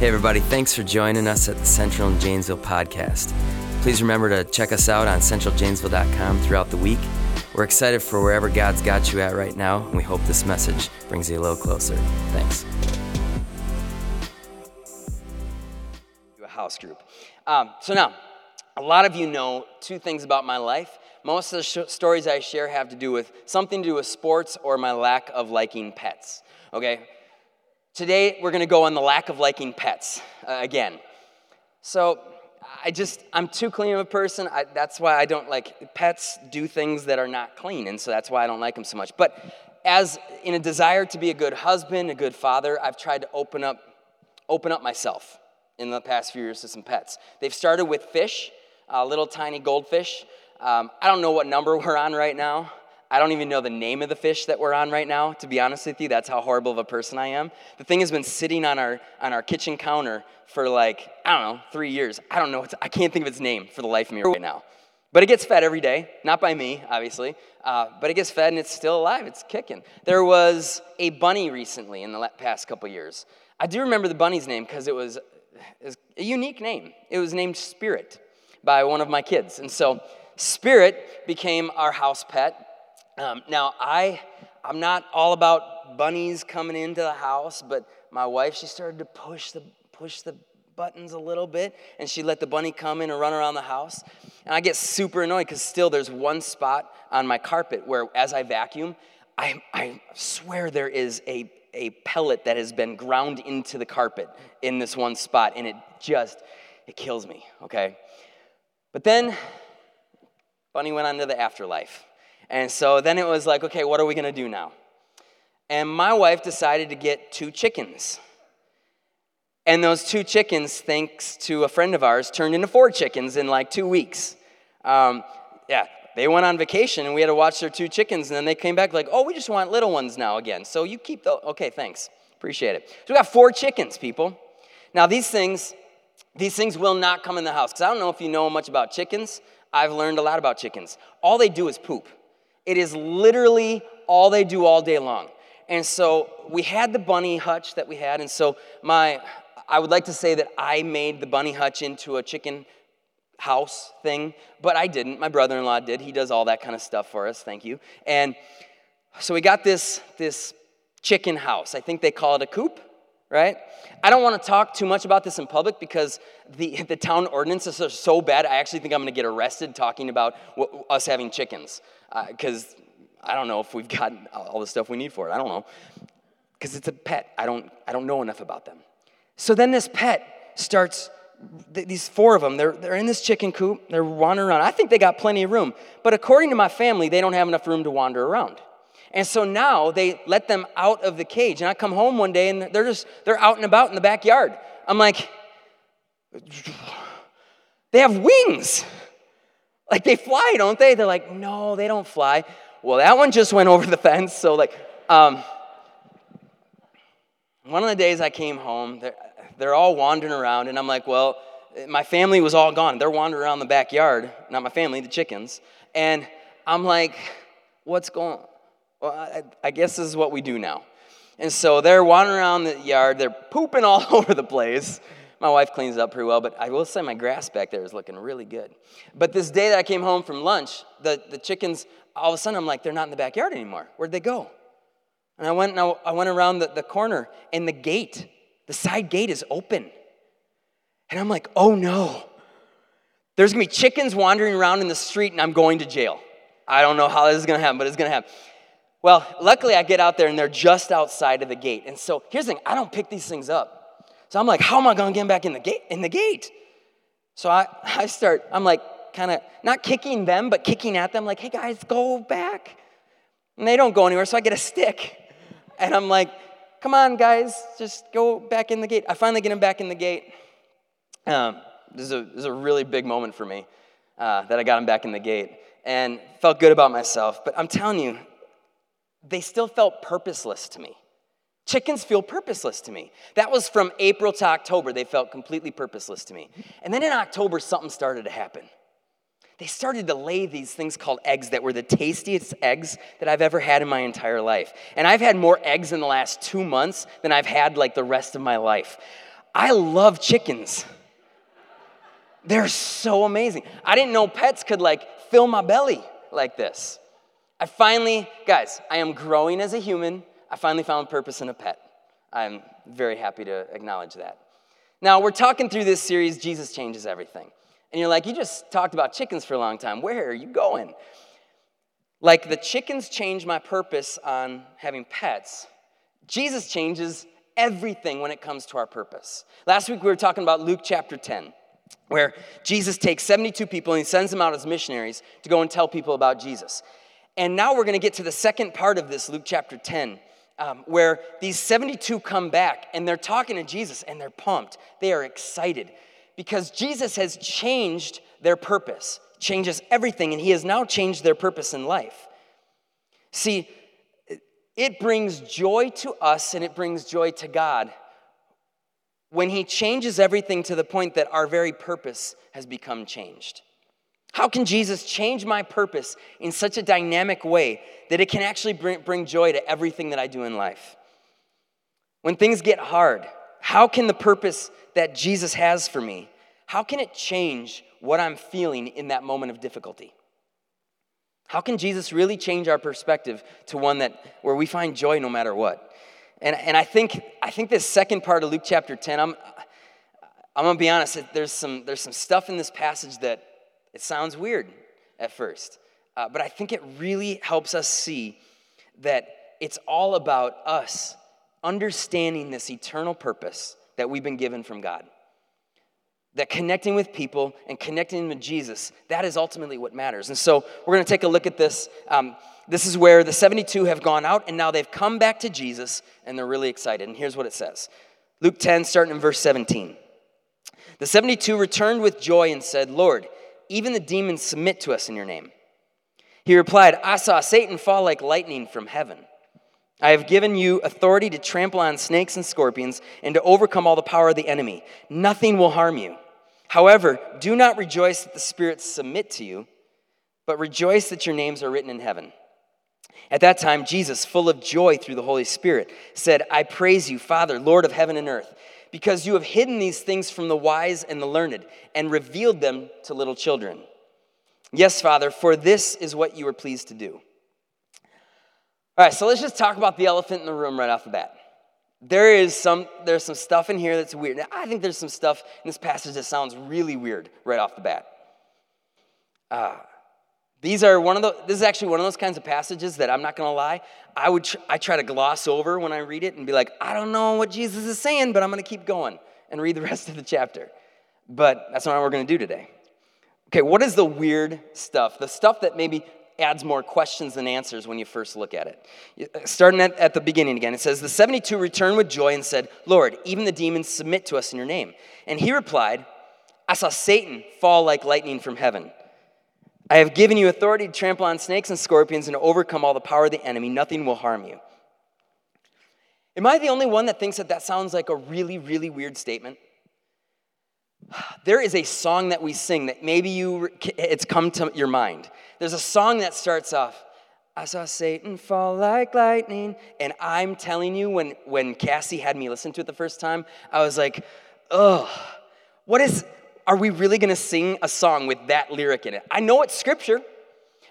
Hey, everybody, thanks for joining us at the Central and Janesville podcast. Please remember to check us out on centraljanesville.com throughout the week. We're excited for wherever God's got you at right now, and we hope this message brings you a little closer. Thanks. a house group. Um, so now, a lot of you know two things about my life. Most of the sh- stories I share have to do with something to do with sports or my lack of liking pets. Okay? Today, we're going to go on the lack of liking pets uh, again. So, I just, I'm too clean of a person. I, that's why I don't like, pets do things that are not clean, and so that's why I don't like them so much. But as in a desire to be a good husband, a good father, I've tried to open up, open up myself in the past few years to some pets. They've started with fish, uh, little tiny goldfish. Um, I don't know what number we're on right now. I don't even know the name of the fish that we're on right now, to be honest with you. That's how horrible of a person I am. The thing has been sitting on our, on our kitchen counter for like, I don't know, three years. I don't know, I can't think of its name for the life of me right now. But it gets fed every day, not by me, obviously, uh, but it gets fed and it's still alive, it's kicking. There was a bunny recently in the past couple years. I do remember the bunny's name because it it was a unique name. It was named Spirit by one of my kids. And so Spirit became our house pet. Um, now, I, I'm not all about bunnies coming into the house, but my wife, she started to push the, push the buttons a little bit, and she let the bunny come in and run around the house. And I get super annoyed because still there's one spot on my carpet where, as I vacuum, I, I swear there is a, a pellet that has been ground into the carpet in this one spot, and it just, it kills me, okay? But then, Bunny went on to the afterlife. And so then it was like, okay, what are we gonna do now? And my wife decided to get two chickens. And those two chickens, thanks to a friend of ours, turned into four chickens in like two weeks. Um, yeah, they went on vacation and we had to watch their two chickens, and then they came back like, oh, we just want little ones now again. So you keep the, okay, thanks. Appreciate it. So we got four chickens, people. Now, these things, these things will not come in the house. Because I don't know if you know much about chickens. I've learned a lot about chickens. All they do is poop. It is literally all they do all day long. And so we had the bunny hutch that we had, and so my I would like to say that I made the bunny hutch into a chicken house thing, but I didn't. My brother-in-law did. He does all that kind of stuff for us. Thank you. And so we got this this chicken house. I think they call it a coop, right? I don't want to talk too much about this in public because the, the town ordinances are so bad. I actually think I'm going to get arrested talking about us having chickens because uh, I don't know if we've got all the stuff we need for it. I don't know because it's a pet. I don't I don't know enough about them. So then this pet starts. These four of them, they're, they're in this chicken coop. They're wandering around. I think they got plenty of room. But according to my family, they don't have enough room to wander around. And so now they let them out of the cage. And I come home one day and they're just, they're out and about in the backyard. I'm like, they have wings. Like they fly, don't they? They're like, no, they don't fly. Well, that one just went over the fence. So, like, um, one of the days I came home, they're, they're all wandering around, and I'm like, well, my family was all gone. They're wandering around the backyard, not my family, the chickens. And I'm like, what's going on? Well, I, I guess this is what we do now. And so they're wandering around the yard, they're pooping all over the place. My wife cleans up pretty well, but I will say my grass back there is looking really good. But this day that I came home from lunch, the, the chickens, all of a sudden I'm like, they're not in the backyard anymore. Where'd they go? And I went, and I, I went around the, the corner, and the gate, the side gate is open. And I'm like, oh no. There's gonna be chickens wandering around in the street, and I'm going to jail. I don't know how this is gonna happen, but it's gonna happen. Well, luckily I get out there and they're just outside of the gate. And so here's the thing, I don't pick these things up. So I'm like, how am I gonna get back in the gate in the gate? So I, I start, I'm like kind of not kicking them, but kicking at them, like, hey guys, go back. And they don't go anywhere, so I get a stick. And I'm like, come on, guys, just go back in the gate. I finally get them back in the gate. Um, this, is a, this is a really big moment for me uh, that I got them back in the gate and felt good about myself. But I'm telling you, they still felt purposeless to me. Chickens feel purposeless to me. That was from April to October. They felt completely purposeless to me. And then in October, something started to happen. They started to lay these things called eggs that were the tastiest eggs that I've ever had in my entire life. And I've had more eggs in the last two months than I've had like the rest of my life. I love chickens. They're so amazing. I didn't know pets could like fill my belly like this. I finally, guys, I am growing as a human. I finally found purpose in a pet. I'm very happy to acknowledge that. Now, we're talking through this series, Jesus Changes Everything. And you're like, you just talked about chickens for a long time. Where are you going? Like the chickens change my purpose on having pets, Jesus changes everything when it comes to our purpose. Last week we were talking about Luke chapter 10, where Jesus takes 72 people and he sends them out as missionaries to go and tell people about Jesus. And now we're going to get to the second part of this, Luke chapter 10, um, where these 72 come back and they're talking to Jesus and they're pumped. They are excited because Jesus has changed their purpose, changes everything, and he has now changed their purpose in life. See, it brings joy to us and it brings joy to God when He changes everything to the point that our very purpose has become changed. How can Jesus change my purpose in such a dynamic way that it can actually bring, joy to everything that I do in life? When things get hard, how can the purpose that Jesus has for me, how can it change what I'm feeling in that moment of difficulty? How can Jesus really change our perspective to one that where we find joy no matter what? And, and I think I think this second part of Luke chapter 10, I'm I'm gonna be honest, there's some there's some stuff in this passage that it sounds weird at first. Uh, but I think it really helps us see that it's all about us understanding this eternal purpose that we've been given from God that connecting with people and connecting with Jesus, that is ultimately what matters. And so we're going to take a look at this. Um, this is where the 72 have gone out and now they've come back to Jesus and they're really excited. And here's what it says Luke 10, starting in verse 17. The 72 returned with joy and said, Lord, even the demons submit to us in your name. He replied, I saw Satan fall like lightning from heaven. I have given you authority to trample on snakes and scorpions and to overcome all the power of the enemy. Nothing will harm you. However, do not rejoice that the spirits submit to you, but rejoice that your names are written in heaven. At that time, Jesus, full of joy through the Holy Spirit, said, I praise you, Father, Lord of heaven and earth, because you have hidden these things from the wise and the learned and revealed them to little children. Yes, Father, for this is what you were pleased to do. All right, so let's just talk about the elephant in the room right off the bat. There is some there's some stuff in here that's weird. Now, I think there's some stuff in this passage that sounds really weird right off the bat. Uh, these are one of the this is actually one of those kinds of passages that I'm not going to lie, I would tr- I try to gloss over when I read it and be like, I don't know what Jesus is saying, but I'm going to keep going and read the rest of the chapter. But that's not what we're going to do today. Okay, what is the weird stuff? The stuff that maybe adds more questions than answers when you first look at it. Uh, starting at, at the beginning again, it says, The 72 returned with joy and said, Lord, even the demons submit to us in your name. And he replied, I saw Satan fall like lightning from heaven. I have given you authority to trample on snakes and scorpions and to overcome all the power of the enemy. Nothing will harm you. Am I the only one that thinks that that sounds like a really, really weird statement? There is a song that we sing that maybe you it's come to your mind. There's a song that starts off, I saw Satan fall like lightning. And I'm telling you, when, when Cassie had me listen to it the first time, I was like, ugh, what is, are we really gonna sing a song with that lyric in it? I know it's scripture,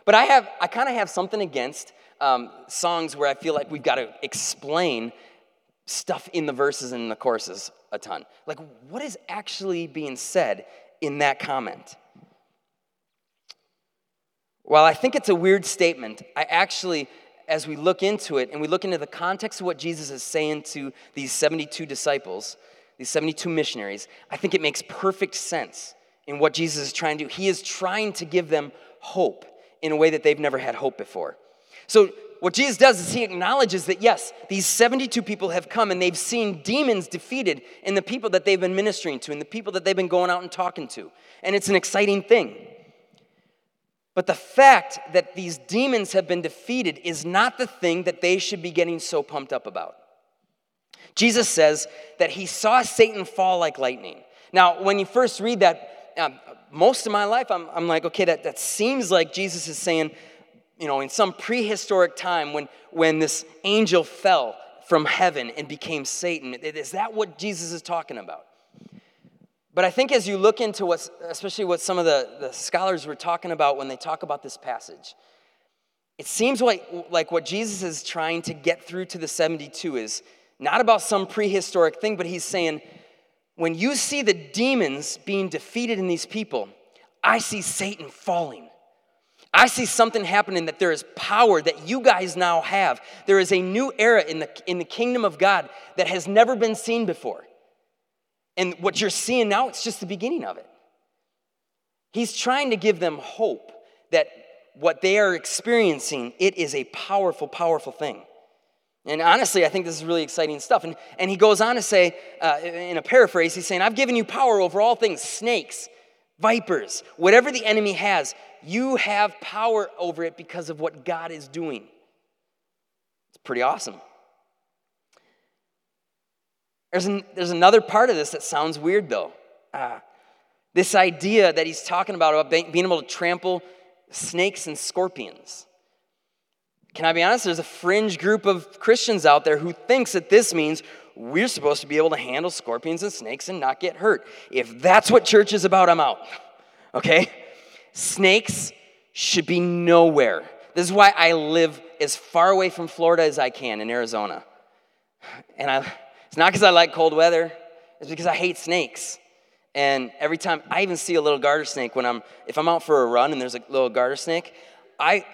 but I have, I kind of have something against um, songs where I feel like we've got to explain stuff in the verses and in the choruses a ton. Like, what is actually being said in that comment? While I think it's a weird statement, I actually, as we look into it and we look into the context of what Jesus is saying to these 72 disciples, these 72 missionaries, I think it makes perfect sense in what Jesus is trying to do. He is trying to give them hope in a way that they've never had hope before. So, what Jesus does is he acknowledges that yes, these 72 people have come and they've seen demons defeated in the people that they've been ministering to and the people that they've been going out and talking to. And it's an exciting thing. But the fact that these demons have been defeated is not the thing that they should be getting so pumped up about. Jesus says that he saw Satan fall like lightning. Now, when you first read that, um, most of my life, I'm, I'm like, okay, that, that seems like Jesus is saying, you know, in some prehistoric time when, when this angel fell from heaven and became Satan. Is that what Jesus is talking about? But I think as you look into what's, especially what some of the, the scholars were talking about when they talk about this passage, it seems like, like what Jesus is trying to get through to the 72 is not about some prehistoric thing, but he's saying, when you see the demons being defeated in these people, I see Satan falling. I see something happening that there is power that you guys now have. There is a new era in the, in the kingdom of God that has never been seen before. And what you're seeing now, it's just the beginning of it. He's trying to give them hope that what they are experiencing, it is a powerful, powerful thing. And honestly, I think this is really exciting stuff. And, and he goes on to say, uh, in a paraphrase, he's saying, I've given you power over all things snakes, vipers, whatever the enemy has, you have power over it because of what God is doing. It's pretty awesome. There's, an, there's another part of this that sounds weird, though. Uh, this idea that he's talking about, about being able to trample snakes and scorpions. Can I be honest? There's a fringe group of Christians out there who thinks that this means we're supposed to be able to handle scorpions and snakes and not get hurt. If that's what church is about, I'm out. Okay? Snakes should be nowhere. This is why I live as far away from Florida as I can in Arizona. And I, it's not because I like cold weather, it's because I hate snakes. And every time I even see a little garter snake when I'm, if I'm out for a run and there's a little garter snake, I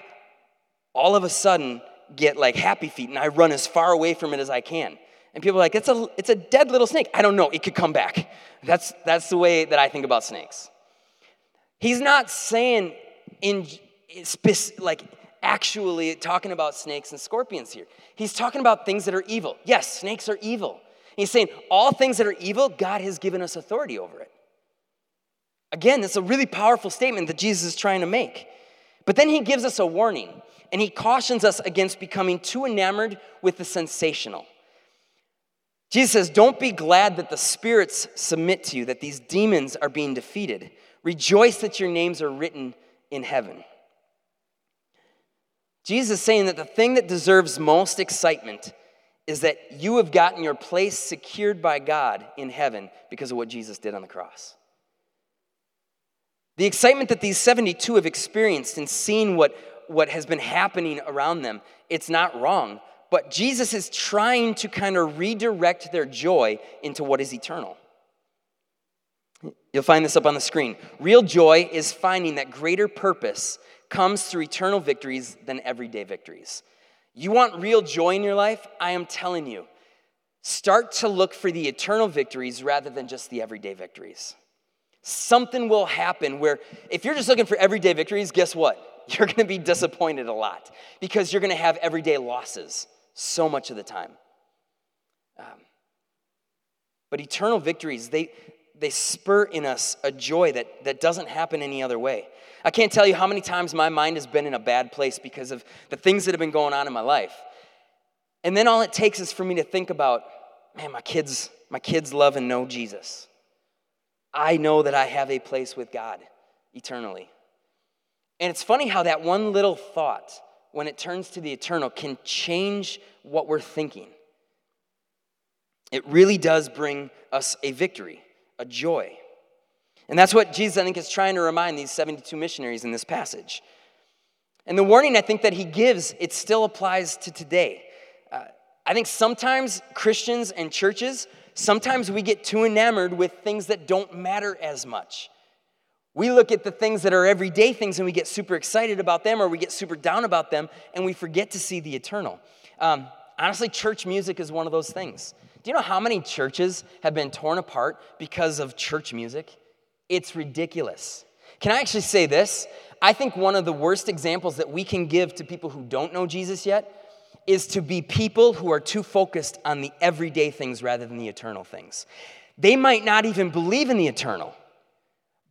all of a sudden get like happy feet and I run as far away from it as I can. And people are like, it's a, it's a dead little snake. I don't know, it could come back. That's, that's the way that I think about snakes. He's not saying in like actually talking about snakes and scorpions here. He's talking about things that are evil. Yes, snakes are evil. He's saying all things that are evil, God has given us authority over it. Again, it's a really powerful statement that Jesus is trying to make. But then he gives us a warning and he cautions us against becoming too enamored with the sensational. Jesus says, Don't be glad that the spirits submit to you, that these demons are being defeated. Rejoice that your names are written in heaven. Jesus is saying that the thing that deserves most excitement is that you have gotten your place secured by God in heaven because of what Jesus did on the cross. The excitement that these 72 have experienced and seen what, what has been happening around them, it's not wrong. But Jesus is trying to kind of redirect their joy into what is eternal. You'll find this up on the screen. Real joy is finding that greater purpose comes through eternal victories than everyday victories. You want real joy in your life? I am telling you, start to look for the eternal victories rather than just the everyday victories. Something will happen where if you're just looking for everyday victories, guess what? You're gonna be disappointed a lot because you're gonna have everyday losses so much of the time. Um, but eternal victories, they, they spur in us a joy that, that doesn't happen any other way. I can't tell you how many times my mind has been in a bad place because of the things that have been going on in my life. And then all it takes is for me to think about, man, my kids, my kids love and know Jesus. I know that I have a place with God eternally. And it's funny how that one little thought, when it turns to the eternal, can change what we're thinking. It really does bring us a victory, a joy. And that's what Jesus, I think, is trying to remind these 72 missionaries in this passage. And the warning I think that he gives, it still applies to today. Uh, I think sometimes Christians and churches, sometimes we get too enamored with things that don't matter as much. We look at the things that are everyday things and we get super excited about them or we get super down about them and we forget to see the eternal. Um, honestly, church music is one of those things. Do you know how many churches have been torn apart because of church music? It's ridiculous. Can I actually say this? I think one of the worst examples that we can give to people who don't know Jesus yet is to be people who are too focused on the everyday things rather than the eternal things. They might not even believe in the eternal,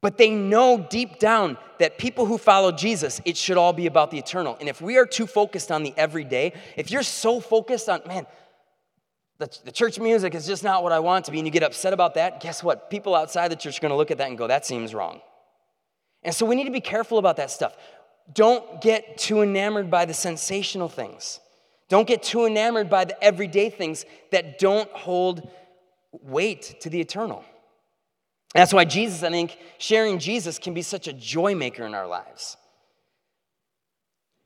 but they know deep down that people who follow Jesus, it should all be about the eternal. And if we are too focused on the everyday, if you're so focused on, man, the, the church music is just not what I want to be, and you get upset about that, guess what? People outside the church are to look at that and go, that seems wrong. And so we need to be careful about that stuff. Don't get too enamored by the sensational things. Don't get too enamored by the everyday things that don't hold weight to the eternal. That's why Jesus, I think, sharing Jesus can be such a joy maker in our lives.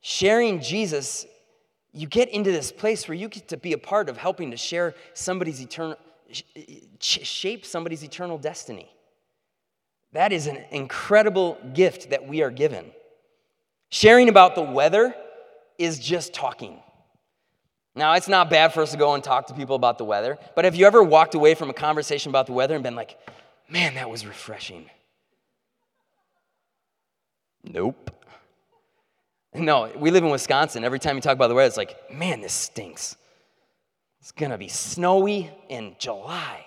Sharing Jesus, you get into this place where you get to be a part of helping to share somebody's eternal, shape somebody's eternal destiny. That is an incredible gift that we are given. Sharing about the weather is just talking. Now, it's not bad for us to go and talk to people about the weather, but have you ever walked away from a conversation about the weather and been like, man, that was refreshing? Nope. No, we live in Wisconsin. Every time you talk about the weather, it's like, man, this stinks. It's gonna be snowy in July.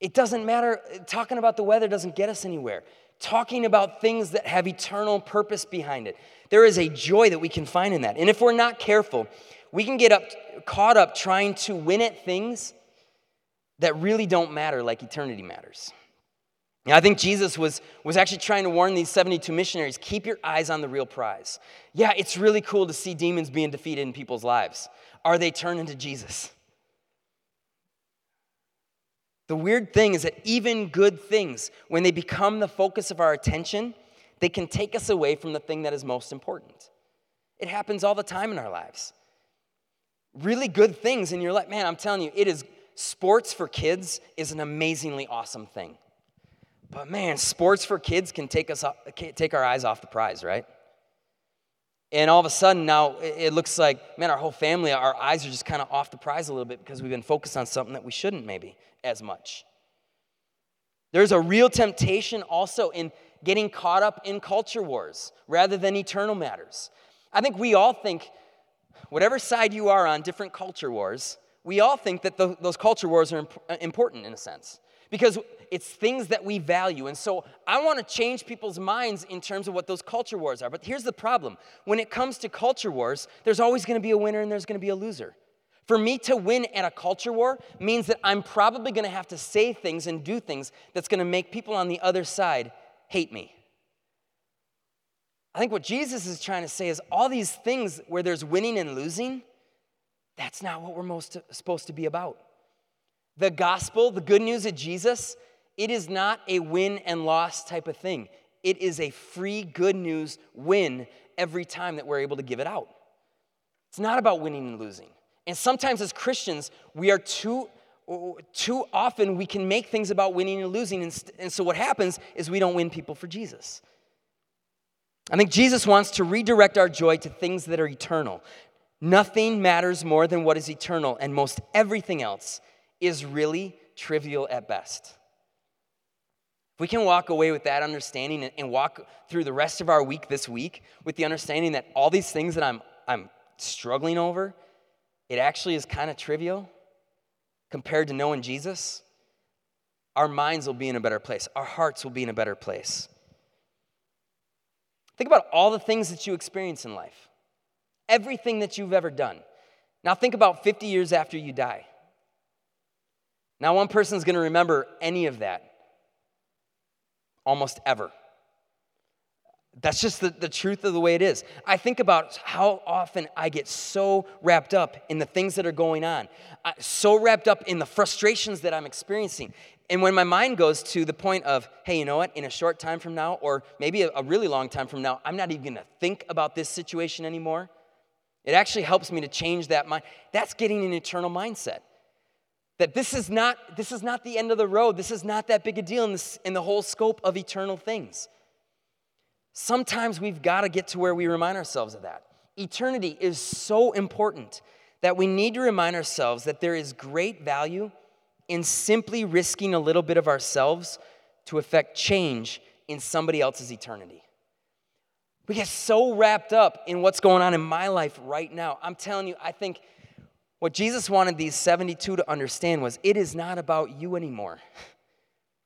It doesn't matter, talking about the weather doesn't get us anywhere. Talking about things that have eternal purpose behind it. There is a joy that we can find in that. And if we're not careful, we can get up, caught up trying to win at things that really don't matter like eternity matters. I think Jesus was, was actually trying to warn these 72 missionaries keep your eyes on the real prize. Yeah, it's really cool to see demons being defeated in people's lives. Are they turning to Jesus? The weird thing is that even good things, when they become the focus of our attention, they can take us away from the thing that is most important. It happens all the time in our lives. Really good things in your life. Man, I'm telling you, it is sports for kids is an amazingly awesome thing. But man, sports for kids can take us take our eyes off the prize, right? And all of a sudden now it looks like, man, our whole family, our eyes are just kind of off the prize a little bit because we've been focused on something that we shouldn't maybe as much. There's a real temptation also in getting caught up in culture wars rather than eternal matters. I think we all think, whatever side you are on different culture wars, we all think that the, those culture wars are imp- important in a sense because it's things that we value. And so I want to change people's minds in terms of what those culture wars are. But here's the problem when it comes to culture wars, there's always going to be a winner and there's going to be a loser. For me to win at a culture war means that I'm probably going to have to say things and do things that's going to make people on the other side hate me. I think what Jesus is trying to say is all these things where there's winning and losing, that's not what we're most supposed to be about. The gospel, the good news of Jesus, it is not a win and loss type of thing. It is a free good news win every time that we're able to give it out. It's not about winning and losing. And sometimes as Christians, we are too too often we can make things about winning and losing and, and so what happens is we don't win people for Jesus. I think Jesus wants to redirect our joy to things that are eternal. Nothing matters more than what is eternal, and most everything else is really trivial at best. If we can walk away with that understanding and walk through the rest of our week this week with the understanding that all these things that I'm, I'm struggling over, it actually is kind of trivial compared to knowing Jesus, our minds will be in a better place. Our hearts will be in a better place. Think about all the things that you experience in life, everything that you've ever done. Now, think about 50 years after you die. Now, one person's going to remember any of that almost ever. That's just the, the truth of the way it is. I think about how often I get so wrapped up in the things that are going on, I, so wrapped up in the frustrations that I'm experiencing. And when my mind goes to the point of, hey, you know what, in a short time from now, or maybe a, a really long time from now, I'm not even gonna think about this situation anymore, it actually helps me to change that mind. That's getting an eternal mindset. That this is not, this is not the end of the road. This is not that big a deal in, this, in the whole scope of eternal things. Sometimes we've got to get to where we remind ourselves of that. Eternity is so important that we need to remind ourselves that there is great value in simply risking a little bit of ourselves to affect change in somebody else's eternity. We get so wrapped up in what's going on in my life right now. I'm telling you, I think what Jesus wanted these 72 to understand was it is not about you anymore.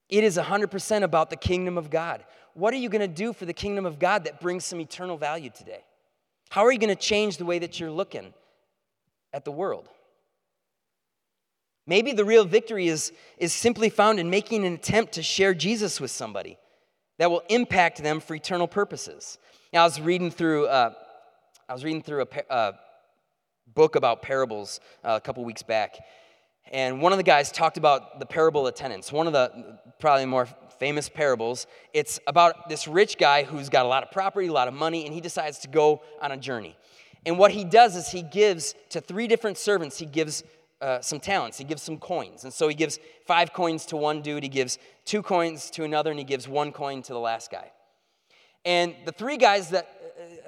It is 100% about the kingdom of God. What are you going to do for the kingdom of God that brings some eternal value today? How are you going to change the way that you're looking at the world? Maybe the real victory is, is simply found in making an attempt to share Jesus with somebody that will impact them for eternal purposes. Now, I was reading through, uh, I was reading through a, a book about parables uh, a couple weeks back, And one of the guys talked about the parable of talents, one of the probably more famous parables. It's about this rich guy who's got a lot of property, a lot of money, and he decides to go on a journey. And what he does is he gives to three different servants, he gives uh, some talents. He gives some coins. And so he gives five coins to one dude, he gives two coins to another, and he gives one coin to the last guy. And the three guys that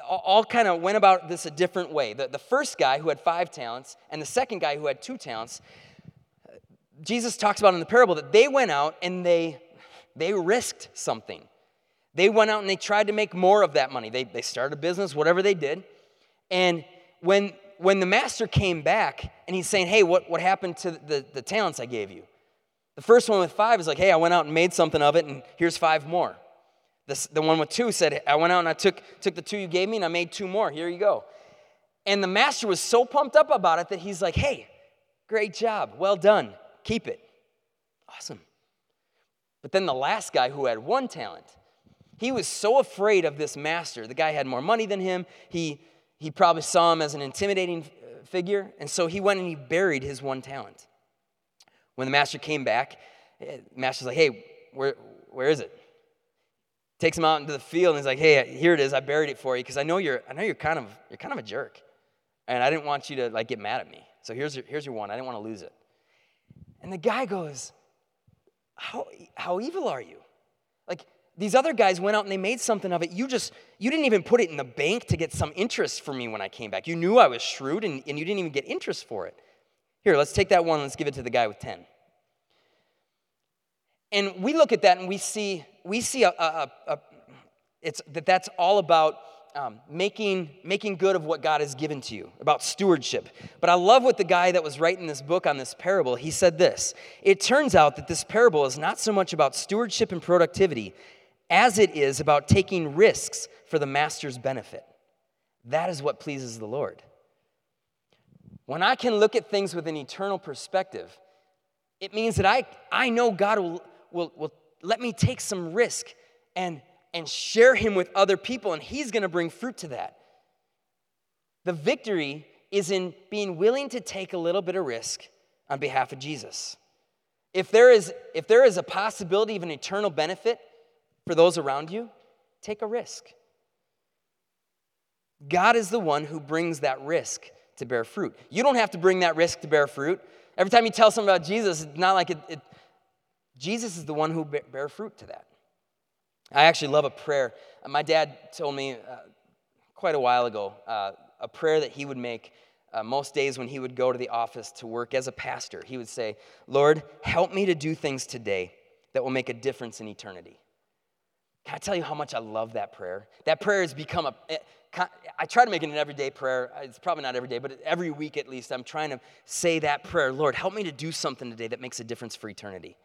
uh, all kind of went about this a different way. The, the first guy who had five talents and the second guy who had two talents, Jesus talks about in the parable that they went out and they, they risked something. They went out and they tried to make more of that money. They, they started a business, whatever they did. And when when the master came back and he's saying, Hey, what, what happened to the, the talents I gave you? The first one with five is like, Hey, I went out and made something of it, and here's five more. The, the one with two said, I went out and I took, took the two you gave me and I made two more. Here you go. And the master was so pumped up about it that he's like, Hey, great job. Well done. Keep it. Awesome. But then the last guy who had one talent, he was so afraid of this master. The guy had more money than him. He he probably saw him as an intimidating uh, figure, and so he went and he buried his one talent. When the master came back, the eh, master's like, hey, where, where is it? Takes him out into the field and he's like, hey, here it is. I buried it for you because I know you're I know you're kind of you're kind of a jerk. And I didn't want you to like get mad at me. So here's your, here's your one. I didn't want to lose it. And the guy goes, How how evil are you? Like these other guys went out and they made something of it. You just, you didn't even put it in the bank to get some interest for me when I came back. You knew I was shrewd and, and you didn't even get interest for it. Here, let's take that one, let's give it to the guy with 10. And we look at that and we see, we see a, a, a it's, that that's all about um, making, making good of what God has given to you, about stewardship. But I love what the guy that was writing this book on this parable, he said this. It turns out that this parable is not so much about stewardship and productivity as it is about taking risks for the master's benefit. That is what pleases the Lord. When I can look at things with an eternal perspective, it means that I, I know God will, will, will let me take some risk and, and share Him with other people, and He's gonna bring fruit to that. The victory is in being willing to take a little bit of risk on behalf of Jesus. If there is, if there is a possibility of an eternal benefit, for those around you, take a risk. God is the one who brings that risk to bear fruit. You don't have to bring that risk to bear fruit. Every time you tell someone about Jesus, it's not like it, it Jesus is the one who bear fruit to that. I actually love a prayer. My dad told me uh, quite a while ago uh, a prayer that he would make uh, most days when he would go to the office to work as a pastor. He would say, Lord, help me to do things today that will make a difference in eternity. Can I tell you how much I love that prayer? That prayer has become a. Eh, I try to make it an everyday prayer. It's probably not every day, but every week at least, I'm trying to say that prayer Lord, help me to do something today that makes a difference for eternity.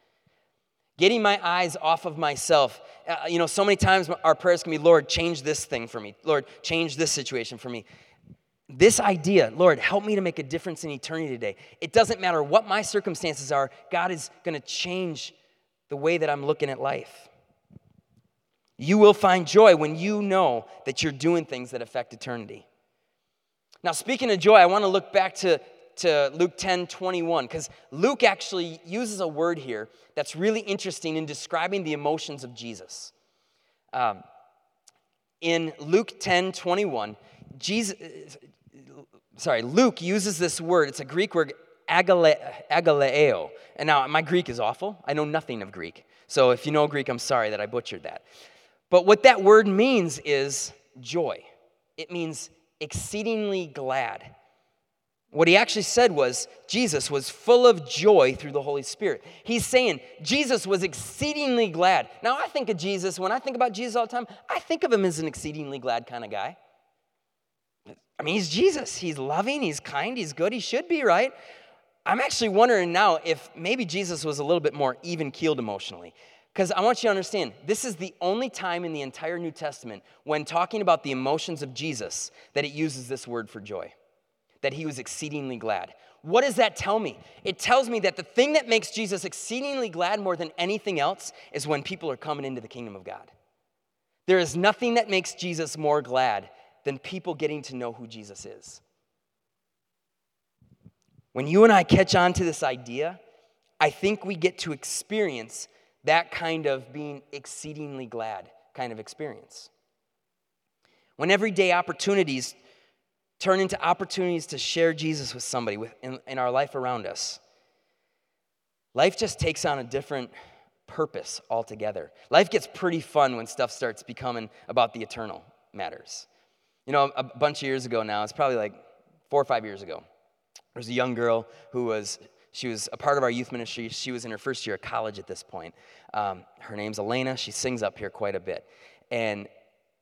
Getting my eyes off of myself. Uh, you know, so many times our prayers can be, Lord, change this thing for me. Lord, change this situation for me. This idea, Lord, help me to make a difference in eternity today. It doesn't matter what my circumstances are, God is going to change the way that I'm looking at life. You will find joy when you know that you're doing things that affect eternity. Now, speaking of joy, I want to look back to, to Luke 10 21, because Luke actually uses a word here that's really interesting in describing the emotions of Jesus. Um, in Luke 10 21, Jesus, sorry, Luke uses this word, it's a Greek word, agale, agaleo. And now, my Greek is awful. I know nothing of Greek. So if you know Greek, I'm sorry that I butchered that. But what that word means is joy. It means exceedingly glad. What he actually said was Jesus was full of joy through the Holy Spirit. He's saying Jesus was exceedingly glad. Now, I think of Jesus, when I think about Jesus all the time, I think of him as an exceedingly glad kind of guy. I mean, he's Jesus. He's loving, he's kind, he's good, he should be, right? I'm actually wondering now if maybe Jesus was a little bit more even keeled emotionally. Because I want you to understand, this is the only time in the entire New Testament when talking about the emotions of Jesus that it uses this word for joy, that he was exceedingly glad. What does that tell me? It tells me that the thing that makes Jesus exceedingly glad more than anything else is when people are coming into the kingdom of God. There is nothing that makes Jesus more glad than people getting to know who Jesus is. When you and I catch on to this idea, I think we get to experience that kind of being exceedingly glad kind of experience. When everyday opportunities turn into opportunities to share Jesus with somebody in, in our life around us, life just takes on a different purpose altogether. Life gets pretty fun when stuff starts becoming about the eternal matters. You know, a bunch of years ago now, it's probably like four or five years ago, there was a young girl who was she was a part of our youth ministry. She was in her first year of college at this point. Um, her name's Elena. She sings up here quite a bit. And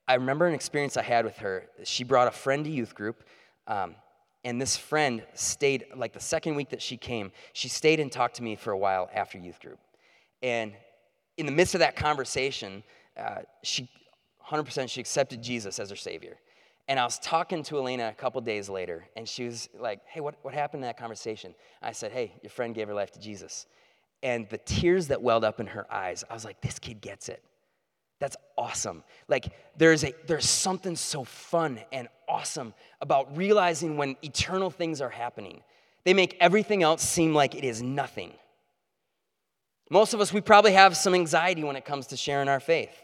I remember an experience I had with her. She brought a friend to youth group. Um, and this friend stayed, like the second week that she came, she stayed and talked to me for a while after youth group. And in the midst of that conversation, uh, she 100% she accepted Jesus as her Savior. And I was talking to Elena a couple days later, and she was like, Hey, what, what happened in that conversation? I said, Hey, your friend gave her life to Jesus. And the tears that welled up in her eyes, I was like, This kid gets it. That's awesome. Like there's a there's something so fun and awesome about realizing when eternal things are happening. They make everything else seem like it is nothing. Most of us we probably have some anxiety when it comes to sharing our faith.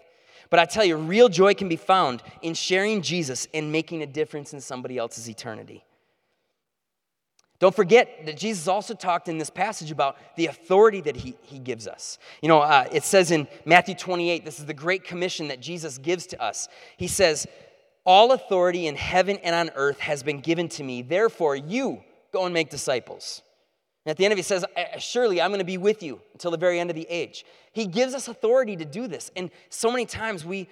But I tell you, real joy can be found in sharing Jesus and making a difference in somebody else's eternity. Don't forget that Jesus also talked in this passage about the authority that he, he gives us. You know, uh, it says in Matthew 28, this is the great commission that Jesus gives to us. He says, All authority in heaven and on earth has been given to me. Therefore, you go and make disciples. And at the end of it, he says, Surely I'm going to be with you until the very end of the age. He gives us authority to do this. And so many times we,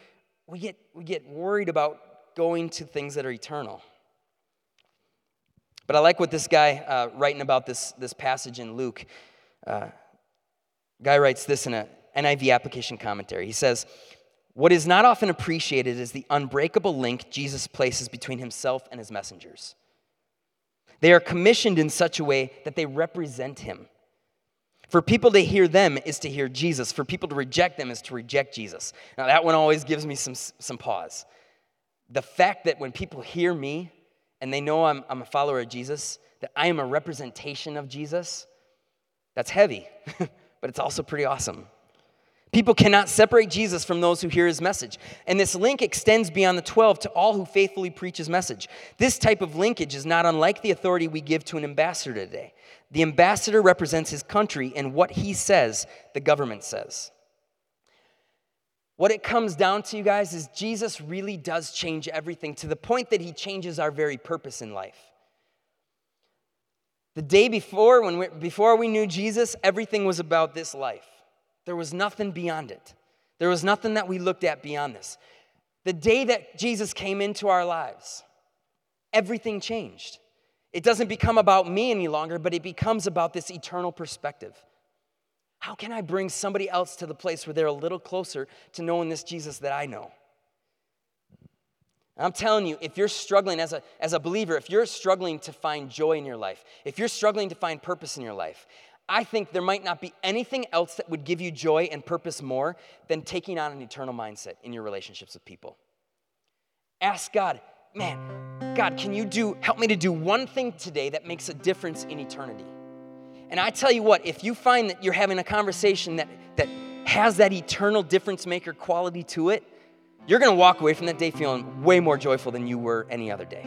we, get, we get worried about going to things that are eternal. But I like what this guy uh, writing about this, this passage in Luke. Uh, guy writes this in a NIV application commentary. He says, What is not often appreciated is the unbreakable link Jesus places between himself and his messengers. They are commissioned in such a way that they represent him. For people to hear them is to hear Jesus. For people to reject them is to reject Jesus. Now, that one always gives me some, some pause. The fact that when people hear me and they know I'm, I'm a follower of Jesus, that I am a representation of Jesus, that's heavy, but it's also pretty awesome. People cannot separate Jesus from those who hear his message. And this link extends beyond the 12 to all who faithfully preach his message. This type of linkage is not unlike the authority we give to an ambassador today. The ambassador represents his country, and what he says, the government says. What it comes down to, you guys, is Jesus really does change everything to the point that he changes our very purpose in life. The day before, when we, before we knew Jesus, everything was about this life. There was nothing beyond it. There was nothing that we looked at beyond this. The day that Jesus came into our lives, everything changed. It doesn't become about me any longer, but it becomes about this eternal perspective. How can I bring somebody else to the place where they're a little closer to knowing this Jesus that I know? I'm telling you, if you're struggling as a, as a believer, if you're struggling to find joy in your life, if you're struggling to find purpose in your life, I think there might not be anything else that would give you joy and purpose more than taking on an eternal mindset in your relationships with people. Ask God, man, God, can you do, help me to do one thing today that makes a difference in eternity? And I tell you what, if you find that you're having a conversation that, that has that eternal difference maker quality to it, you're gonna walk away from that day feeling way more joyful than you were any other day.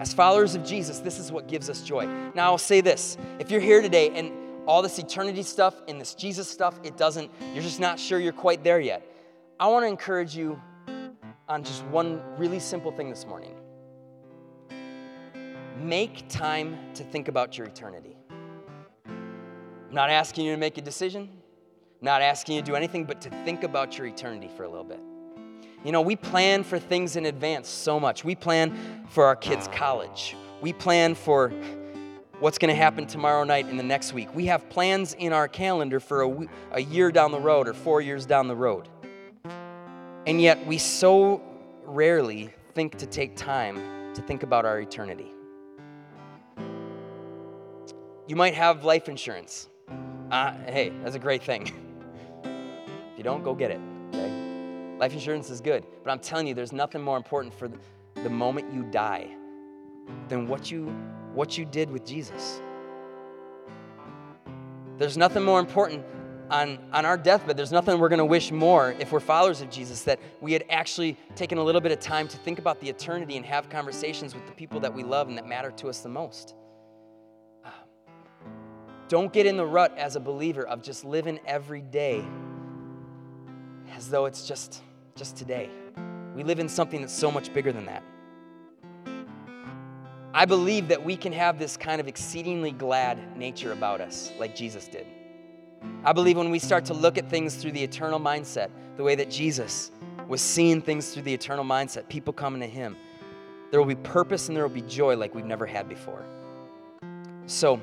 As followers of Jesus, this is what gives us joy. Now, I'll say this if you're here today and all this eternity stuff and this Jesus stuff, it doesn't, you're just not sure you're quite there yet. I want to encourage you on just one really simple thing this morning. Make time to think about your eternity. I'm not asking you to make a decision, I'm not asking you to do anything but to think about your eternity for a little bit. You know, we plan for things in advance so much. We plan for our kids' college. We plan for what's going to happen tomorrow night and the next week. We have plans in our calendar for a, a year down the road or four years down the road. And yet, we so rarely think to take time to think about our eternity. You might have life insurance. Uh, hey, that's a great thing. if you don't, go get it. Okay? Life insurance is good, but I'm telling you, there's nothing more important for the moment you die than what you, what you did with Jesus. There's nothing more important on, on our deathbed. There's nothing we're going to wish more if we're followers of Jesus that we had actually taken a little bit of time to think about the eternity and have conversations with the people that we love and that matter to us the most. Don't get in the rut as a believer of just living every day as though it's just, just today. We live in something that's so much bigger than that. I believe that we can have this kind of exceedingly glad nature about us, like Jesus did. I believe when we start to look at things through the eternal mindset, the way that Jesus was seeing things through the eternal mindset, people coming to Him, there will be purpose and there will be joy like we've never had before. So,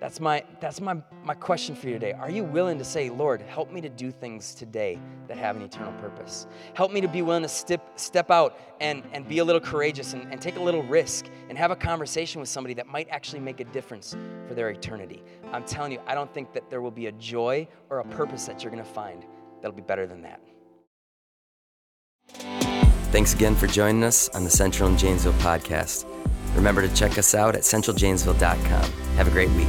that's my, that's my, my question for you today. Are you willing to say, Lord, help me to do things today that have an eternal purpose? Help me to be willing to step, step out and, and be a little courageous and, and take a little risk and have a conversation with somebody that might actually make a difference for their eternity. I'm telling you, I don't think that there will be a joy or a purpose that you're going to find that'll be better than that. Thanks again for joining us on the Central and Janesville podcast. Remember to check us out at centraljanesville.com. Have a great week.